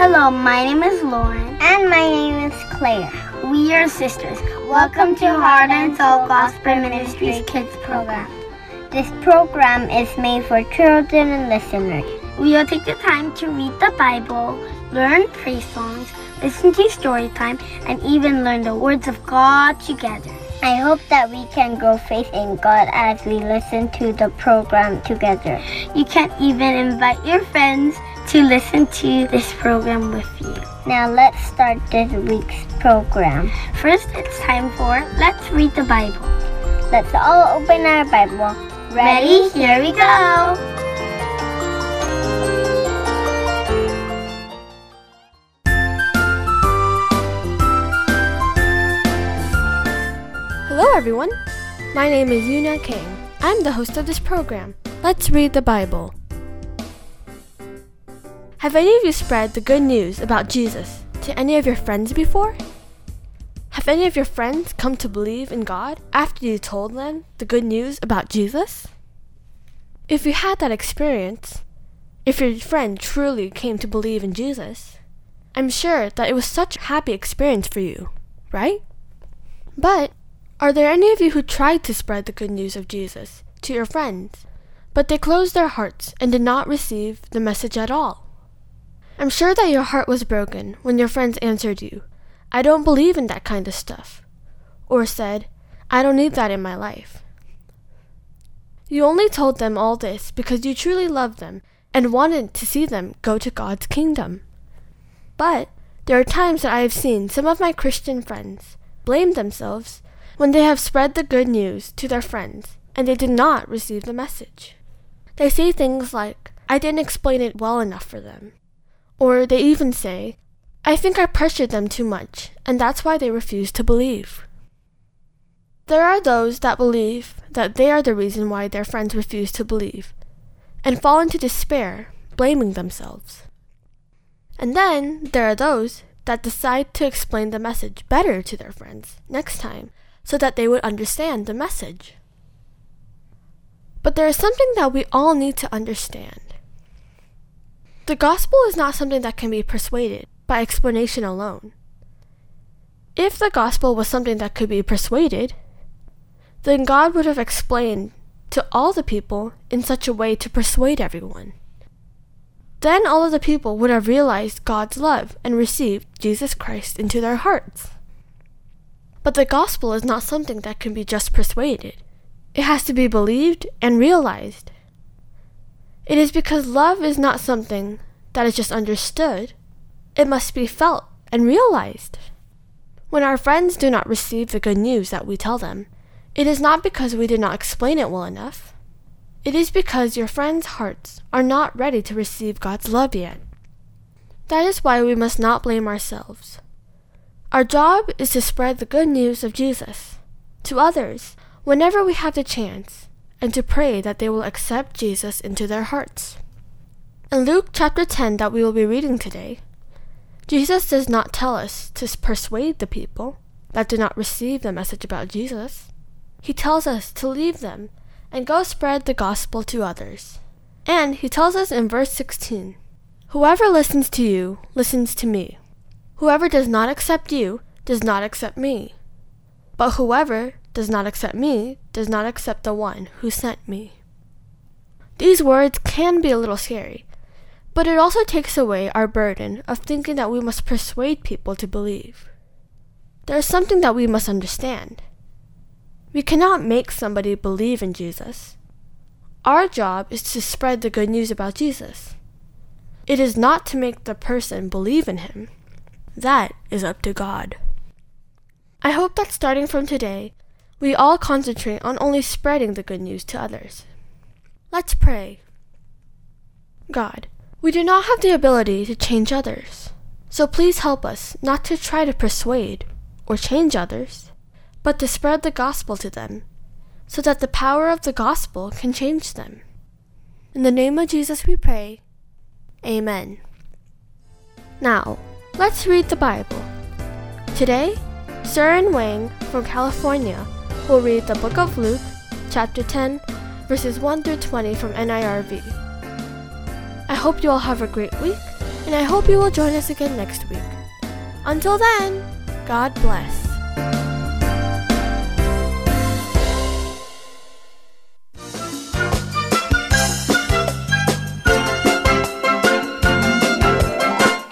Hello, my name is Lauren. And my name is Claire. We are sisters. Welcome to Heart and Soul Gospel Ministries Kids Program. This program is made for children and listeners. We will take the time to read the Bible, learn praise songs, listen to story time, and even learn the words of God together. I hope that we can grow faith in God as we listen to the program together. You can even invite your friends to listen to this program with you. Now let's start this week's program. First, it's time for Let's Read the Bible. Let's all open our Bible. Ready? Here we go. Hello, everyone. My name is Yuna King. I'm the host of this program. Let's read the Bible. Have any of you spread the good news about Jesus to any of your friends before? Have any of your friends come to believe in God after you told them the good news about Jesus? If you had that experience, if your friend truly came to believe in Jesus, I'm sure that it was such a happy experience for you, right? But are there any of you who tried to spread the good news of Jesus to your friends, but they closed their hearts and did not receive the message at all? I'm sure that your heart was broken when your friends answered you, I don't believe in that kind of stuff, or said, I don't need that in my life. You only told them all this because you truly loved them and wanted to see them go to God's kingdom. But there are times that I have seen some of my Christian friends blame themselves when they have spread the good news to their friends and they did not receive the message. They say things like, I didn't explain it well enough for them. Or they even say, I think I pressured them too much, and that's why they refuse to believe. There are those that believe that they are the reason why their friends refuse to believe, and fall into despair, blaming themselves. And then there are those that decide to explain the message better to their friends next time so that they would understand the message. But there is something that we all need to understand. The gospel is not something that can be persuaded by explanation alone. If the gospel was something that could be persuaded, then God would have explained to all the people in such a way to persuade everyone. Then all of the people would have realized God's love and received Jesus Christ into their hearts. But the gospel is not something that can be just persuaded. It has to be believed and realized. It is because love is not something that is just understood, it must be felt and realized. When our friends do not receive the good news that we tell them, it is not because we did not explain it well enough. It is because your friends' hearts are not ready to receive God's love yet. That is why we must not blame ourselves. Our job is to spread the good news of Jesus to others whenever we have the chance and to pray that they will accept Jesus into their hearts. In Luke chapter 10 that we will be reading today, Jesus does not tell us to persuade the people that do not receive the message about Jesus. He tells us to leave them and go spread the gospel to others. And he tells us in verse 16 Whoever listens to you listens to me. Whoever does not accept you does not accept me. But whoever does not accept me does not accept the one who sent me. These words can be a little scary, but it also takes away our burden of thinking that we must persuade people to believe. There is something that we must understand. We cannot make somebody believe in Jesus. Our job is to spread the good news about Jesus. It is not to make the person believe in him. That is up to God. I hope that starting from today, we all concentrate on only spreading the good news to others. Let's pray. God, we do not have the ability to change others, so please help us not to try to persuade or change others but to spread the gospel to them, so that the power of the gospel can change them. In the name of Jesus we pray. Amen. Now, let's read the Bible. Today, Søren Wang from California will read the book of Luke, chapter 10, verses 1 through 20 from NIRV. I hope you all have a great week, And I hope you will join us again next week. Until then, God bless.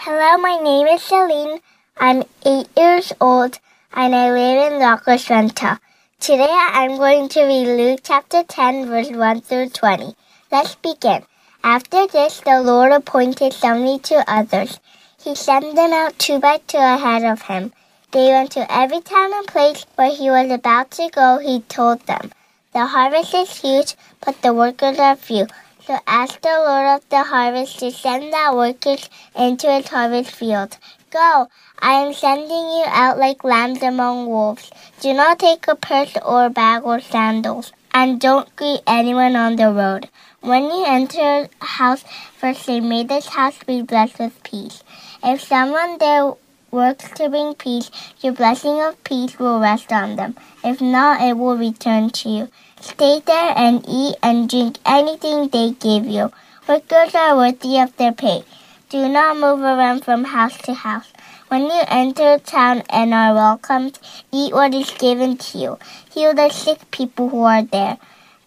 Hello, my name is Celine. I'm eight years old and I live in Rockland Center. Today I'm going to read Luke chapter 10, verse 1 through 20. Let's begin. After this, the Lord appointed seventy-two others. He sent them out two by two ahead of him. They went to every town and place where he was about to go. He told them, The harvest is huge, but the workers are few. So ask the Lord of the harvest to send out workers into his harvest field. Go, I am sending you out like lambs among wolves. Do not take a purse or bag or sandals, and don't greet anyone on the road. When you enter a house, first say, May this house be blessed with peace. If someone there works to bring peace, your blessing of peace will rest on them. If not, it will return to you. Stay there and eat and drink anything they give you. Workers are worthy of their pay. Do not move around from house to house. When you enter a town and are welcomed, eat what is given to you. Heal the sick people who are there.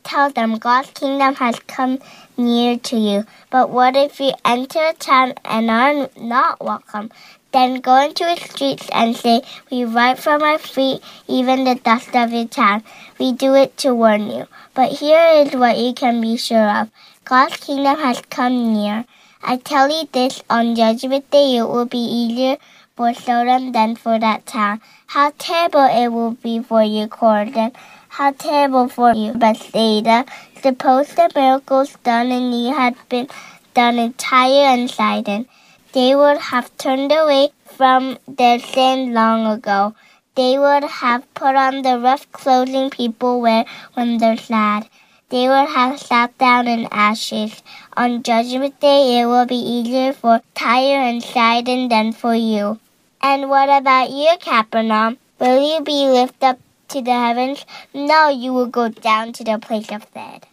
Tell them God's kingdom has come near to you. But what if you enter a town and are not welcome? Then go into its streets and say, We wipe from our feet even the dust of your town. We do it to warn you. But here is what you can be sure of God's kingdom has come near. I tell you this on Judgment Day, it will be easier for Sodom than for that town. How terrible it will be for you, Chorazin. How terrible for you, Bethsaida. Suppose the miracles done in you had been done in Tyre and Sidon they would have turned away from their sin long ago. They would have put on the rough clothing people wear when they're sad. They would have sat down in ashes. On Judgment Day, it will be easier for Tyre and Sidon than for you. And what about you, Capernaum? Will you be lifted up to the heavens? No, you will go down to the place of dead.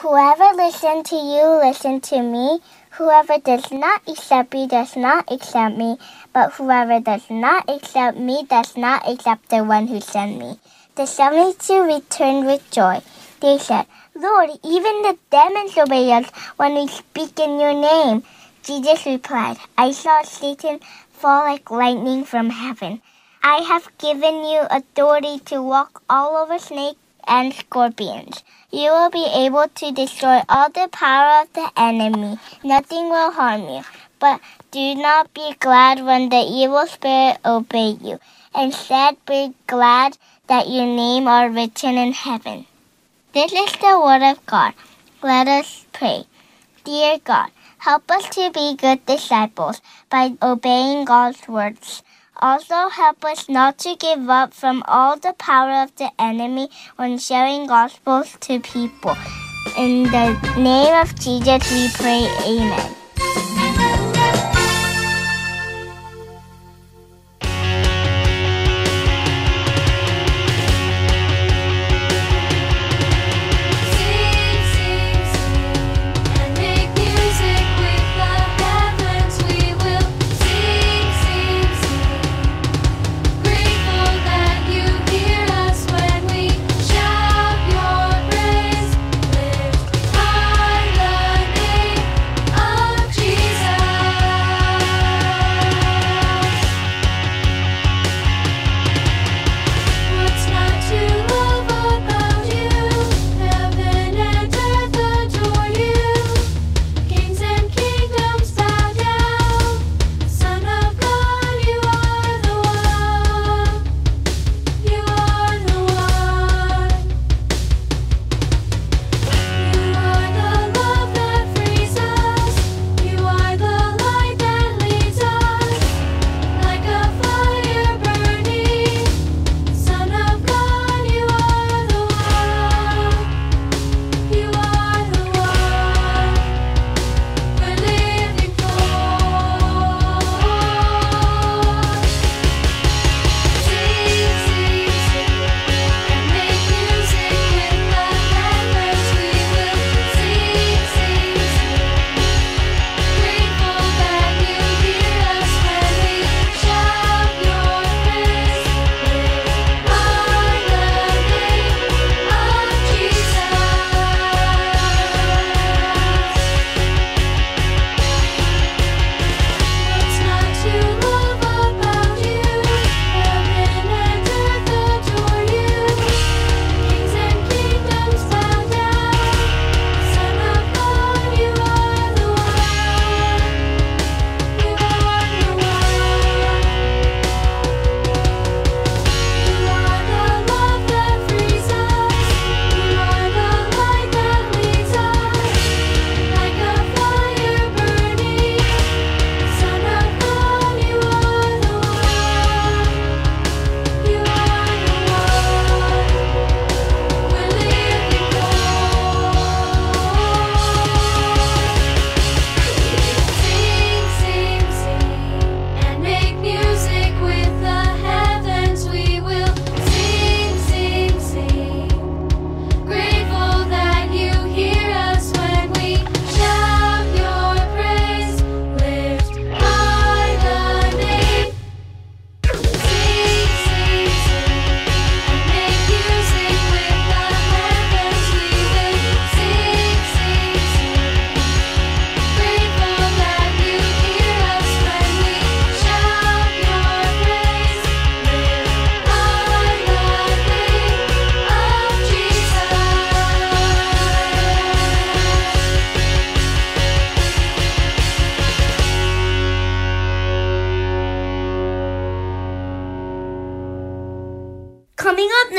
Whoever listened to you, listen to me. Whoever does not accept me does not accept me, but whoever does not accept me does not accept the one who sent me. The seventy-two returned with joy. They said, Lord, even the demons obey us when we speak in your name. Jesus replied, I saw Satan fall like lightning from heaven. I have given you authority to walk all over snakes and scorpions. You will be able to destroy all the power of the enemy. Nothing will harm you. But do not be glad when the evil spirit obey you. Instead, be glad that your name are written in heaven. This is the word of God. Let us pray. Dear God, help us to be good disciples by obeying God's words. Also, help us not to give up from all the power of the enemy when sharing gospels to people. In the name of Jesus, we pray. Amen.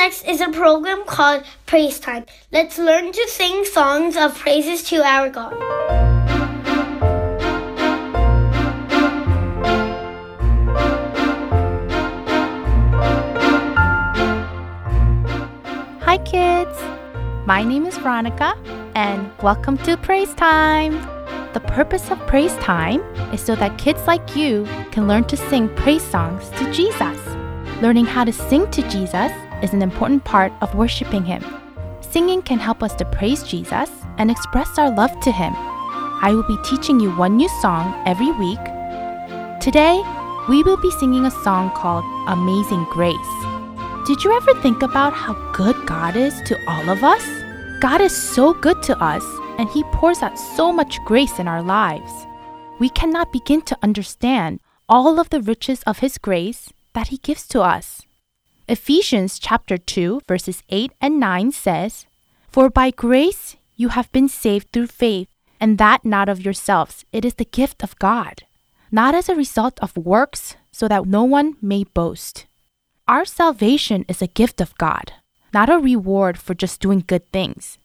Next is a program called Praise Time. Let's learn to sing songs of praises to our God. Hi, kids! My name is Veronica, and welcome to Praise Time! The purpose of Praise Time is so that kids like you can learn to sing praise songs to Jesus. Learning how to sing to Jesus is an important part of worshiping Him. Singing can help us to praise Jesus and express our love to Him. I will be teaching you one new song every week. Today, we will be singing a song called Amazing Grace. Did you ever think about how good God is to all of us? God is so good to us, and He pours out so much grace in our lives. We cannot begin to understand all of the riches of His grace that He gives to us. Ephesians chapter 2 verses 8 and 9 says, For by grace you have been saved through faith, and that not of yourselves, it is the gift of God, not as a result of works, so that no one may boast. Our salvation is a gift of God, not a reward for just doing good things.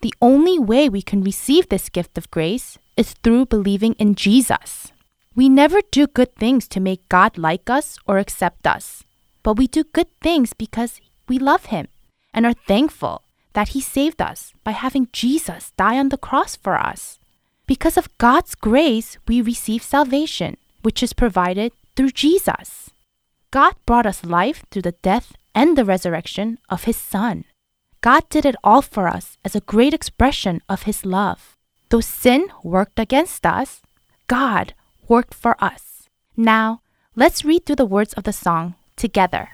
The only way we can receive this gift of grace is through believing in Jesus. We never do good things to make God like us or accept us, but we do good things because we love Him and are thankful that He saved us by having Jesus die on the cross for us. Because of God's grace, we receive salvation, which is provided through Jesus. God brought us life through the death and the resurrection of His Son. God did it all for us as a great expression of His love. Though sin worked against us, God worked for us. Now, let's read through the words of the song together.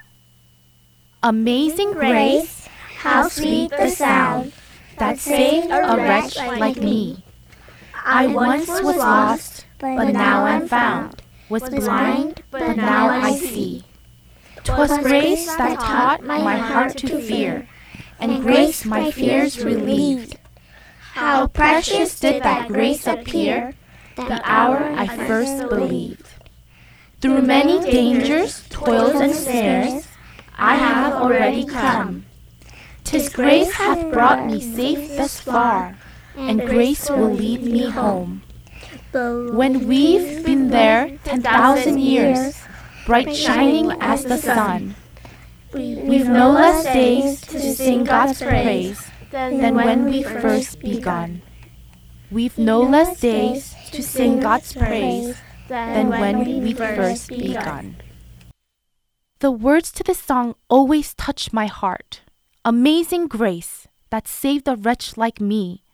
Amazing grace, how sweet the sound that saved a wretch like me. I once was lost, but now I'm found. Was blind, but now I see. 'Twas grace that taught my heart to fear, and grace my fears relieved. How precious did that grace appear the hour I first believed. Through many dangers, toils, and snares, I have already come. 'Tis grace hath brought me safe thus far, and grace will lead me home. When we've been there ten thousand years, bright shining as the sun, we've no less days to sing God's praise than when we first begun. We've no less days to sing God's praise than when we first begun. The words to this song always touch my heart. Amazing grace that saved a wretch like me.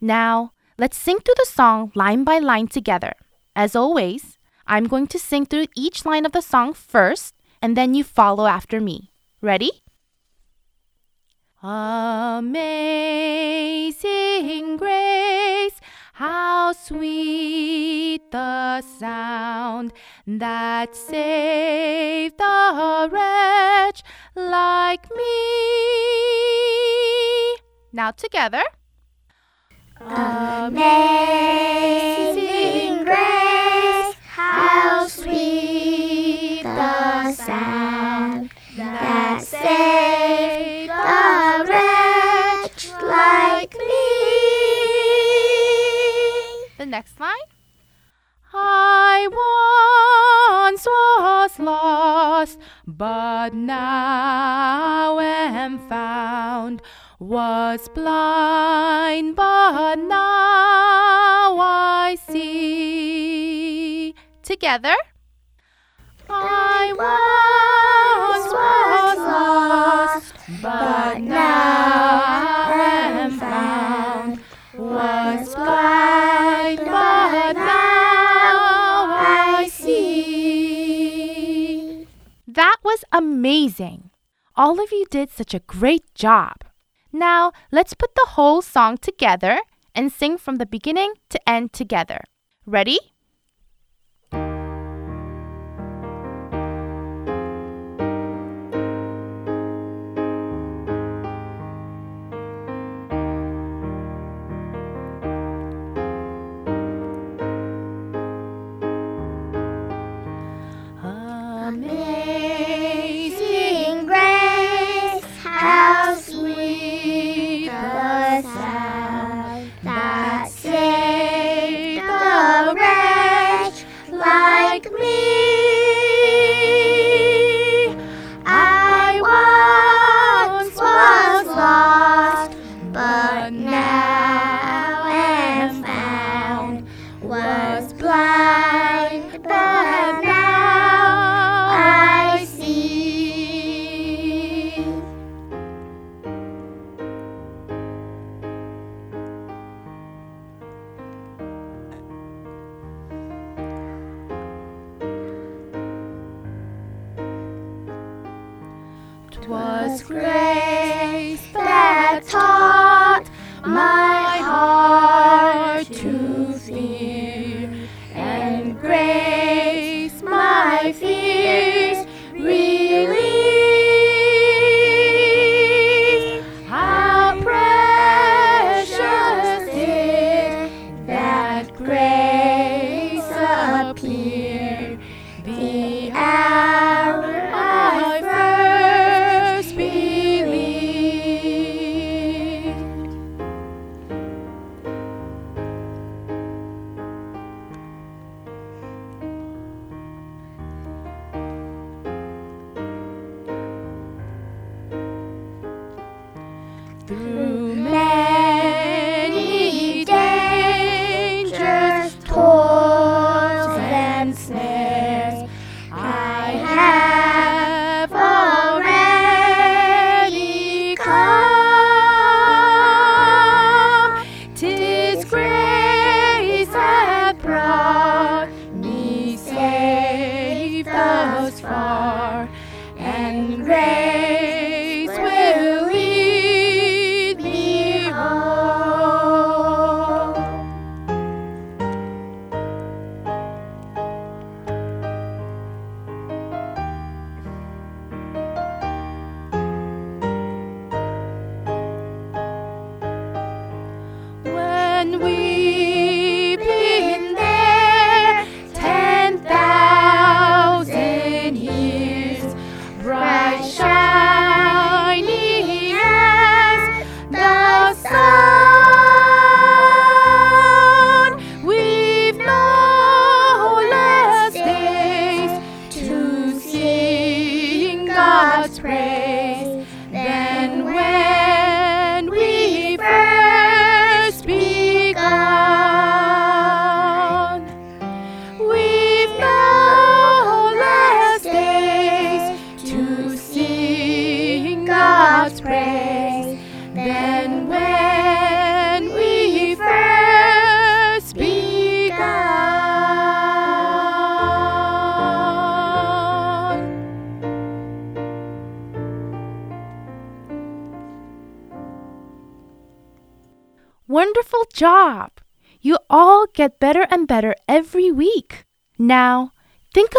Now, let's sing through the song line by line together. As always, I'm going to sing through each line of the song first, and then you follow after me. Ready? Amazing grace, how sweet the sound that saved a wretch like me. Now together. Amazing grace, how sweet the sound that saved a wretch like next line. I once was lost, but now am found. Was blind, but now I see. Together. I once was lost, but now am found. Was blind, That was amazing. All of you did such a great job. Now, let's put the whole song together and sing from the beginning to end together. Ready?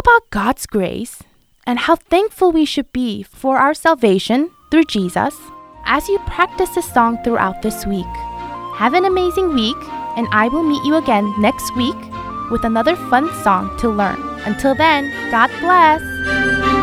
about God's grace and how thankful we should be for our salvation through Jesus as you practice this song throughout this week. Have an amazing week, and I will meet you again next week with another fun song to learn. Until then, God bless!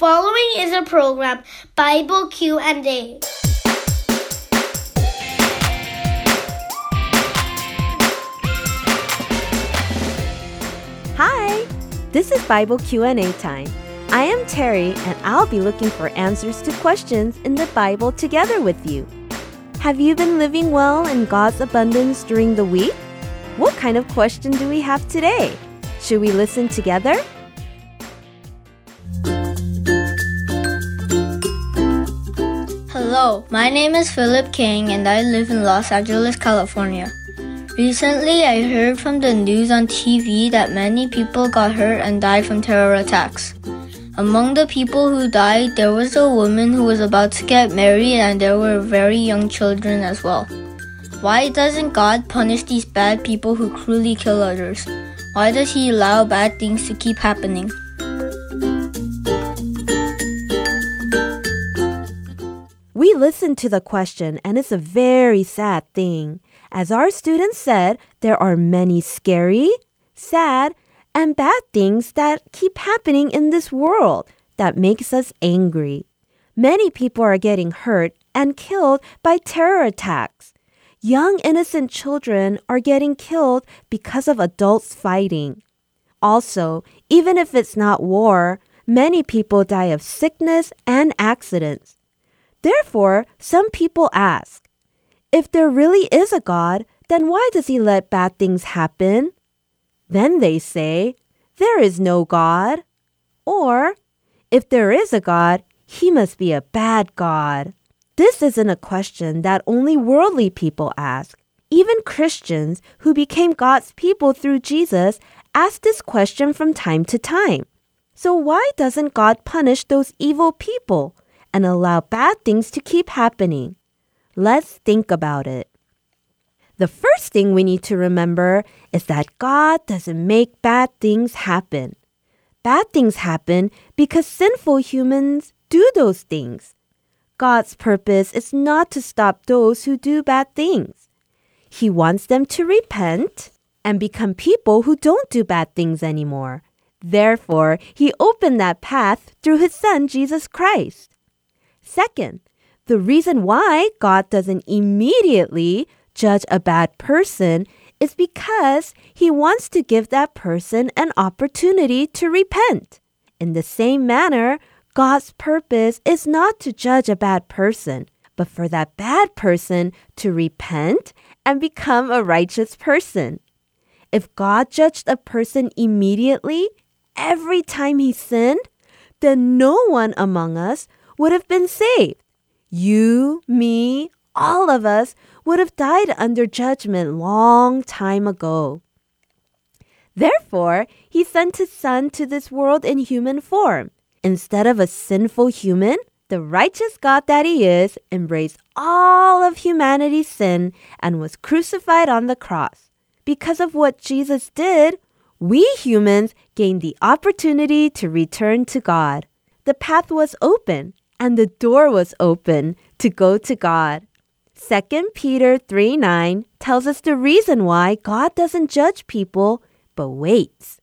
Following is a program, Bible Q&A. Hi, this is Bible Q&A time. I am Terry and I'll be looking for answers to questions in the Bible together with you. Have you been living well in God's abundance during the week? What kind of question do we have today? Should we listen together? Hello, my name is Philip King and I live in Los Angeles, California. Recently, I heard from the news on TV that many people got hurt and died from terror attacks. Among the people who died, there was a woman who was about to get married and there were very young children as well. Why doesn't God punish these bad people who cruelly kill others? Why does He allow bad things to keep happening? We listened to the question and it's a very sad thing. As our students said, there are many scary, sad, and bad things that keep happening in this world that makes us angry. Many people are getting hurt and killed by terror attacks. Young innocent children are getting killed because of adults fighting. Also, even if it's not war, many people die of sickness and accidents. Therefore, some people ask, if there really is a God, then why does he let bad things happen? Then they say, there is no God. Or, if there is a God, he must be a bad God. This isn't a question that only worldly people ask. Even Christians who became God's people through Jesus ask this question from time to time. So why doesn't God punish those evil people and allow bad things to keep happening? Let's think about it. The first thing we need to remember is that God doesn't make bad things happen. Bad things happen because sinful humans do those things. God's purpose is not to stop those who do bad things. He wants them to repent and become people who don't do bad things anymore. Therefore, He opened that path through His Son, Jesus Christ. Second, the reason why God doesn't immediately judge a bad person is because He wants to give that person an opportunity to repent. In the same manner, God's purpose is not to judge a bad person, but for that bad person to repent and become a righteous person. If God judged a person immediately, every time he sinned, then no one among us would have been saved. You, me, all of us would have died under judgment long time ago. Therefore, he sent his son to this world in human form. Instead of a sinful human, the righteous God that he is embraced all of humanity's sin and was crucified on the cross. Because of what Jesus did, we humans gained the opportunity to return to God. The path was open and the door was open to go to God. 2 Peter 3 9 tells us the reason why God doesn't judge people but waits.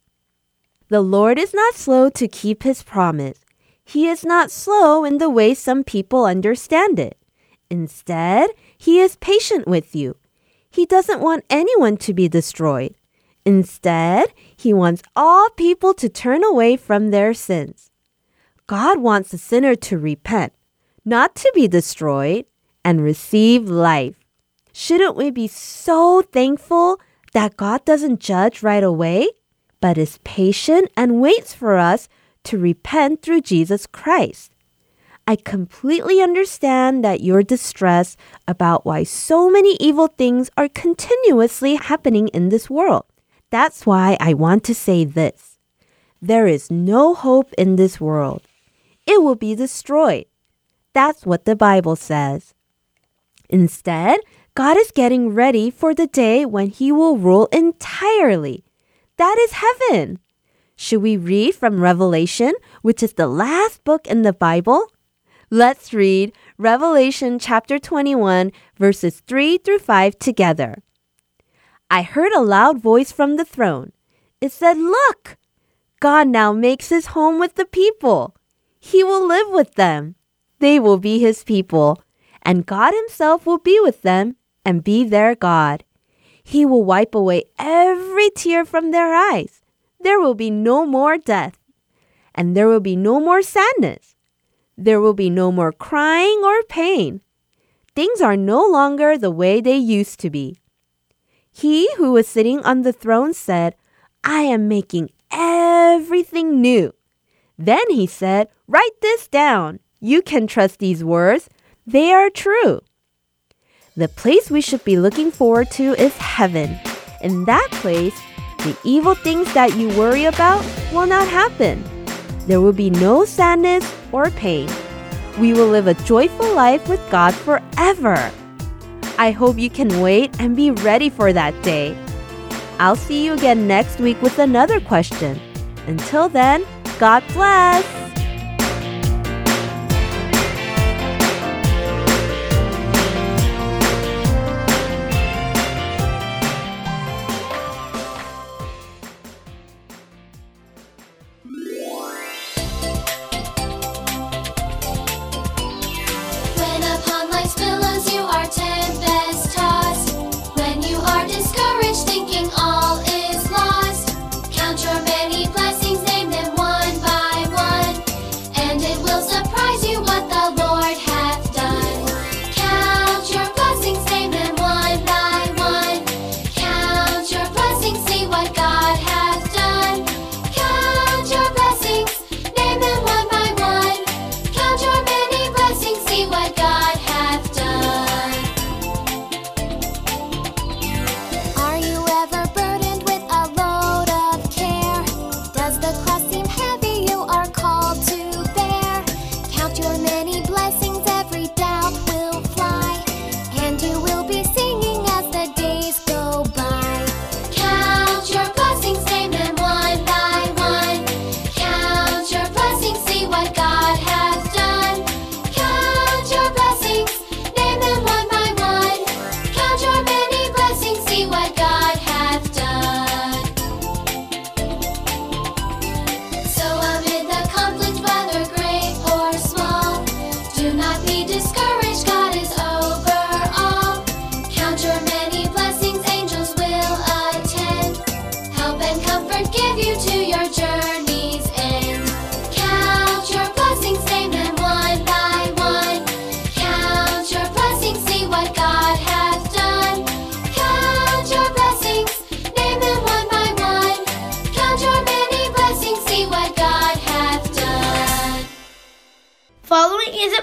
The Lord is not slow to keep his promise. He is not slow in the way some people understand it. Instead, he is patient with you. He doesn't want anyone to be destroyed. Instead, he wants all people to turn away from their sins. God wants the sinner to repent, not to be destroyed, and receive life. Shouldn't we be so thankful that God doesn't judge right away, but is patient and waits for us to repent through Jesus Christ? I completely understand that you're distressed about why so many evil things are continuously happening in this world. That's why I want to say this. There is no hope in this world. It will be destroyed. That's what the Bible says. Instead, God is getting ready for the day when He will rule entirely. That is heaven. Should we read from Revelation, which is the last book in the Bible? Let's read Revelation chapter 21, verses 3 through 5 together. I heard a loud voice from the throne. It said, Look! God now makes his home with the people. He will live with them. They will be his people, and God himself will be with them and be their God. He will wipe away every tear from their eyes. There will be no more death, and there will be no more sadness. There will be no more crying or pain. Things are no longer the way they used to be. He who was sitting on the throne said, I am making everything new. Then he said, Write this down. You can trust these words. They are true. The place we should be looking forward to is heaven. In that place, the evil things that you worry about will not happen. There will be no sadness or pain. We will live a joyful life with God forever. I hope you can wait and be ready for that day. I'll see you again next week with another question. Until then, God bless!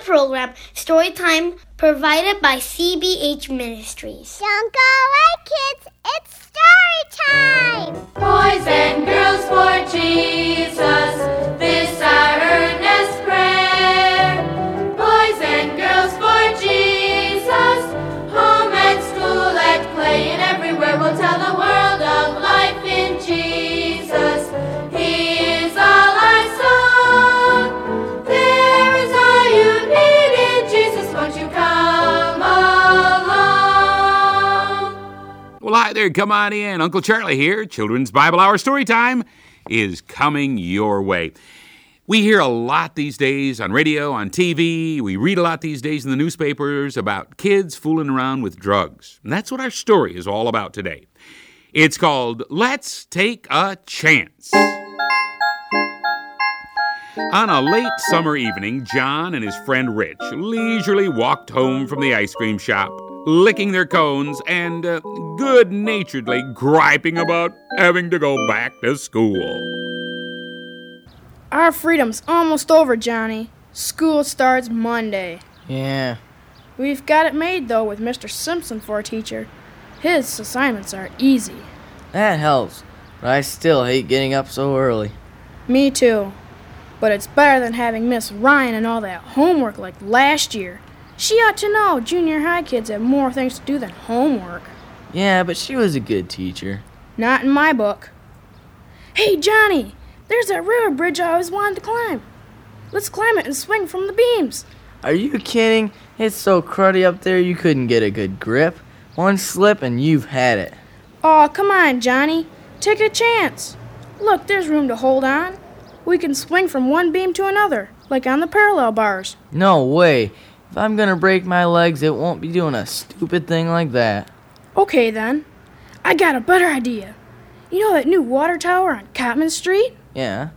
Program, Storytime, provided by CBH Ministries. Don't go away, kids. It's story time. Boys and girls for Jesus, this our earnest hi there. Come on in. Uncle Charlie here. Children's Bible Hour Story Time is coming your way. We hear a lot these days on radio, on TV. We read a lot these days in the newspapers about kids fooling around with drugs. And that's what our story is all about today. It's called Let's Take a Chance. On a late summer evening, John and his friend Rich leisurely walked home from the ice cream shop, licking their cones and uh, good naturedly griping about having to go back to school. Our freedom's almost over, Johnny. School starts Monday. Yeah. We've got it made, though, with Mr. Simpson for a teacher. His assignments are easy. That helps. But I still hate getting up so early. Me too. But it's better than having Miss Ryan and all that homework like last year. She ought to know junior high kids have more things to do than homework. Yeah, but she was a good teacher. Not in my book. Hey, Johnny, there's that river bridge I always wanted to climb. Let's climb it and swing from the beams. Are you kidding? It's so cruddy up there you couldn't get a good grip. One slip and you've had it. Aw, come on, Johnny. Take a chance. Look, there's room to hold on. We can swing from one beam to another, like on the parallel bars. No way. If I'm gonna break my legs, it won't be doing a stupid thing like that. Okay, then. I got a better idea. You know that new water tower on Cotman Street? Yeah.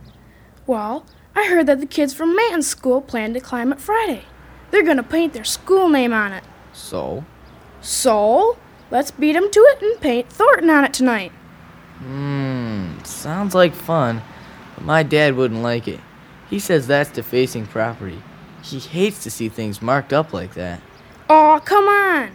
Well, I heard that the kids from Manton School plan to climb it Friday. They're gonna paint their school name on it. So? So, let's beat 'em to it and paint Thornton on it tonight. Mmm, sounds like fun. But my dad wouldn't like it. He says that's defacing property. He hates to see things marked up like that. Aw, come on!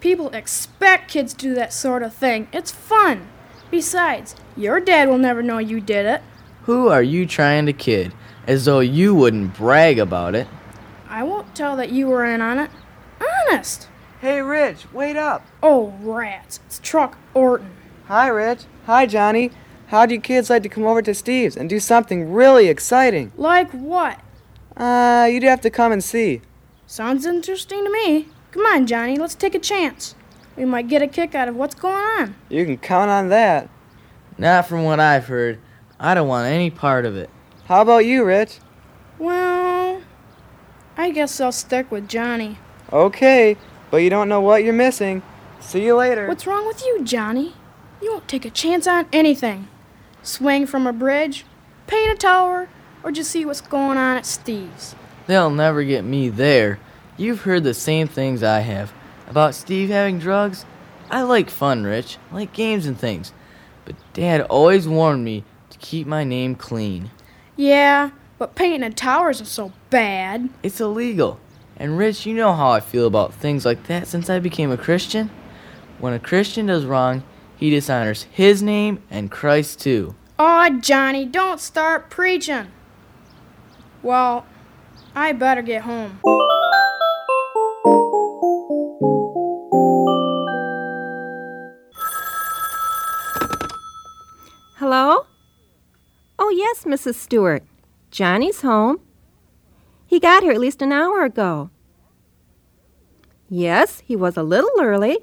People expect kids to do that sort of thing. It's fun. Besides, your dad will never know you did it. Who are you trying to kid? As though you wouldn't brag about it. I won't tell that you were in on it. Honest. Hey, Rich, wait up. Oh, rats. It's Chuck Orton. Hi, Rich. Hi, Johnny. How'd you kids like to come over to Steve's and do something really exciting? Like what? Uh, you'd have to come and see. Sounds interesting to me. Come on, Johnny, let's take a chance. We might get a kick out of what's going on. You can count on that. Not from what I've heard. I don't want any part of it. How about you, Rich? Well, I guess I'll stick with Johnny. Okay, but you don't know what you're missing. See you later. What's wrong with you, Johnny? You won't take a chance on anything. Swing from a bridge, paint a tower, or just see what's going on at Steve's. They'll never get me there. You've heard the same things I have. About Steve having drugs? I like fun, Rich. I like games and things. But Dad always warned me to keep my name clean. Yeah, but painting a tower isn't so bad. It's illegal. And Rich, you know how I feel about things like that since I became a Christian. When a Christian does wrong, he dishonors his name and Christ too. Aw, Johnny, don't start preaching. Well, I better get home. Hello? Oh, yes, Mrs. Stewart. Johnny's home. He got here at least an hour ago. Yes, he was a little early.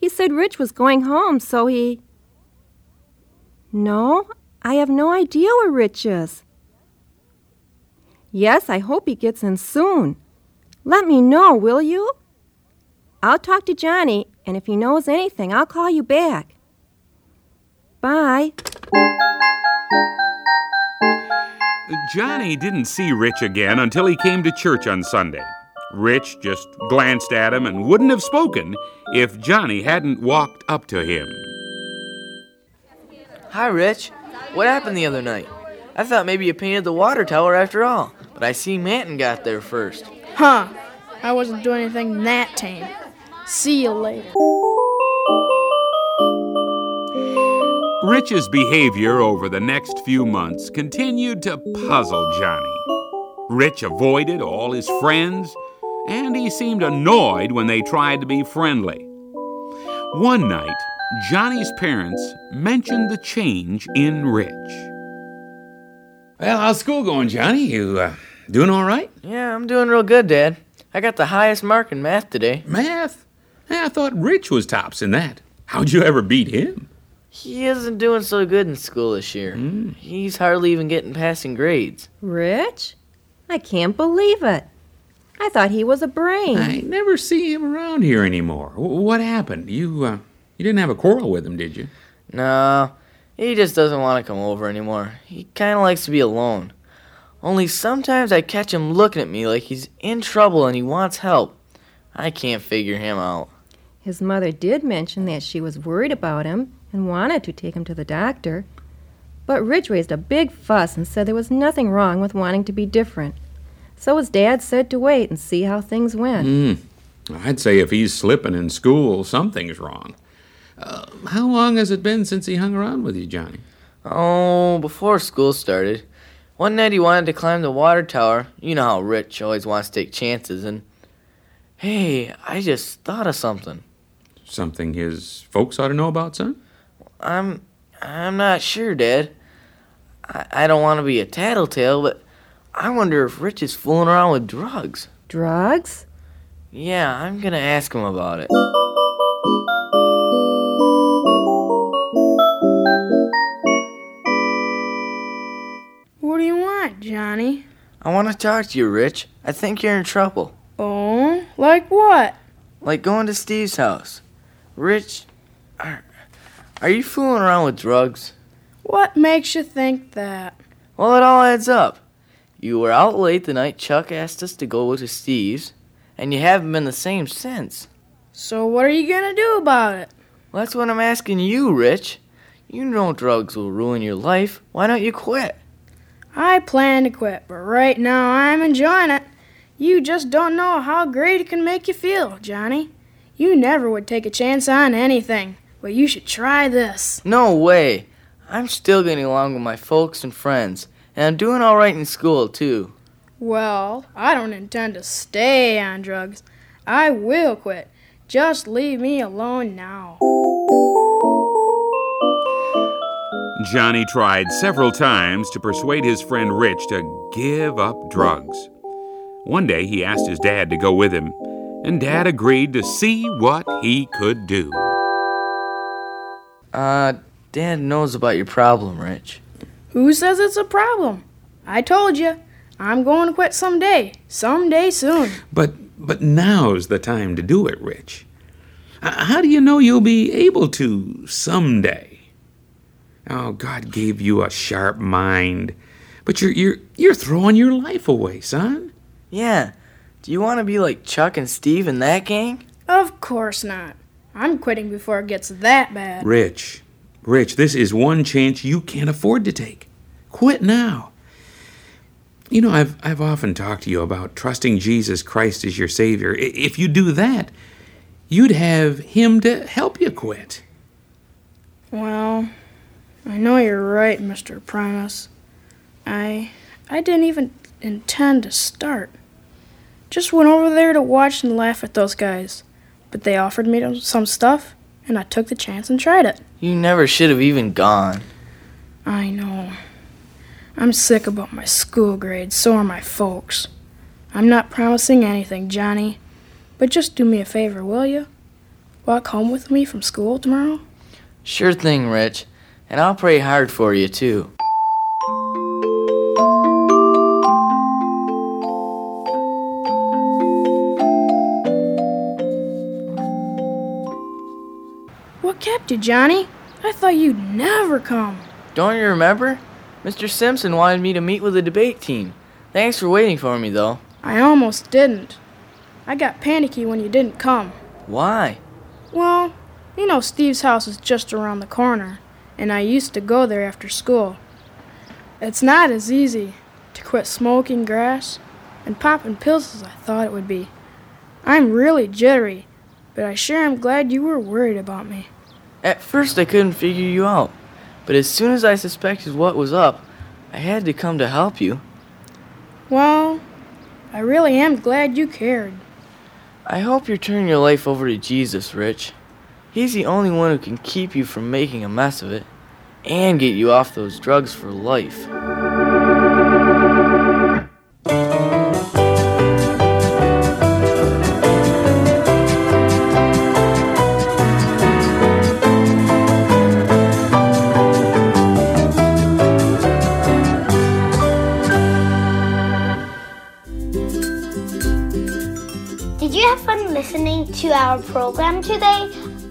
He said Rich was going home, so he. No, I have no idea where Rich is. Yes, I hope he gets in soon. Let me know, will you? I'll talk to Johnny, and if he knows anything, I'll call you back. Bye. Johnny didn't see Rich again until he came to church on Sunday. Rich just glanced at him and wouldn't have spoken if Johnny hadn't walked up to him. Hi, Rich. What happened the other night? I thought maybe you painted the water tower after all, but I see Manton got there first. Huh. I wasn't doing anything that tame. See you later. Rich's behavior over the next few months continued to puzzle Johnny. Rich avoided all his friends, and he seemed annoyed when they tried to be friendly. One night, Johnny's parents mentioned the change in Rich. Well, how's school going, Johnny? You uh, doing all right? Yeah, I'm doing real good, Dad. I got the highest mark in math today. Math? Yeah, I thought Rich was tops in that. How'd you ever beat him? He isn't doing so good in school this year. He's hardly even getting passing grades. Rich? I can't believe it. I thought he was a brain. I never see him around here anymore. W- what happened? You uh, you didn't have a quarrel with him, did you? No, he just doesn't want to come over anymore. He kind of likes to be alone. Only sometimes I catch him looking at me like he's in trouble and he wants help. I can't figure him out. His mother did mention that she was worried about him and wanted to take him to the doctor. But Rich raised a big fuss and said there was nothing wrong with wanting to be different. So his dad said to wait and see how things went. Hmm. I'd say if he's slipping in school, something's wrong. Uh, how long has it been since he hung around with you, Johnny? Oh, before school started. One night he wanted to climb the water tower. You know how Rich always wants to take chances, and hey, I just thought of something. Something his folks ought to know about, son? I'm I'm not sure, Dad. I, I don't want to be a tattletale, but I wonder if Rich is fooling around with drugs. Drugs? Yeah, I'm gonna ask him about it. What do you want, Johnny? I want to talk to you, Rich. I think you're in trouble. Oh, like what? Like going to Steve's house. Rich, are, are you fooling around with drugs? What makes you think that? Well, it all adds up. You were out late the night Chuck asked us to go to Steve's, and you haven't been the same since. So what are you gonna do about it? Well, that's what I'm asking you, Rich. You know drugs will ruin your life. Why don't you quit? I plan to quit, but right now I'm enjoying it. You just don't know how great it can make you feel, Johnny. You never would take a chance on anything, but you should try this. No way. I'm still getting along with my folks and friends, and I'm doing all right in school, too. Well, I don't intend to stay on drugs. I will quit. Just leave me alone now. Johnny tried several times to persuade his friend Rich to give up drugs. One day he asked his dad to go with him, and dad agreed to see what he could do. Uh, Dad knows about your problem, Rich. Who says it's a problem? I told you. I'm going to quit someday. Someday soon. But but now's the time to do it, Rich. How do you know you'll be able to someday? Oh, God gave you a sharp mind, but you're you're you're throwing your life away, son. Yeah. Do you want to be like Chuck and Steve and that gang? Of course not. I'm quitting before it gets that bad. Rich, Rich, this is one chance you can't afford to take. Quit now. You know, I've I've often talked to you about trusting Jesus Christ as your Savior. If you do that, you'd have Him to help you quit. Well, I know you're right, Mr. Primus. I I didn't even intend to start. Just went over there to watch and laugh at those guys. But they offered me some stuff, and I took the chance and tried it. You never should have even gone. I know. I'm sick about my school grades, so are my folks. I'm not promising anything, Johnny. But just do me a favor, will you? Walk home with me from school tomorrow? Sure thing, Rich. And I'll pray hard for you, too. What kept you, Johnny? I thought you'd never come. Don't you remember? Mr. Simpson wanted me to meet with the debate team. Thanks for waiting for me, though. I almost didn't. I got panicky when you didn't come. Why? Well, you know Steve's house is just around the corner, and I used to go there after school. It's not as easy to quit smoking grass and popping pills as I thought it would be. I'm really jittery, but I sure am glad you were worried about me. At first, I couldn't figure you out. But as soon as I suspected what was up, I had to come to help you. Well, I really am glad you cared. I hope you're turning your life over to Jesus, Rich. He's the only one who can keep you from making a mess of it and get you off those drugs for life. Did you have fun listening to our program today?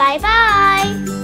Bye bye.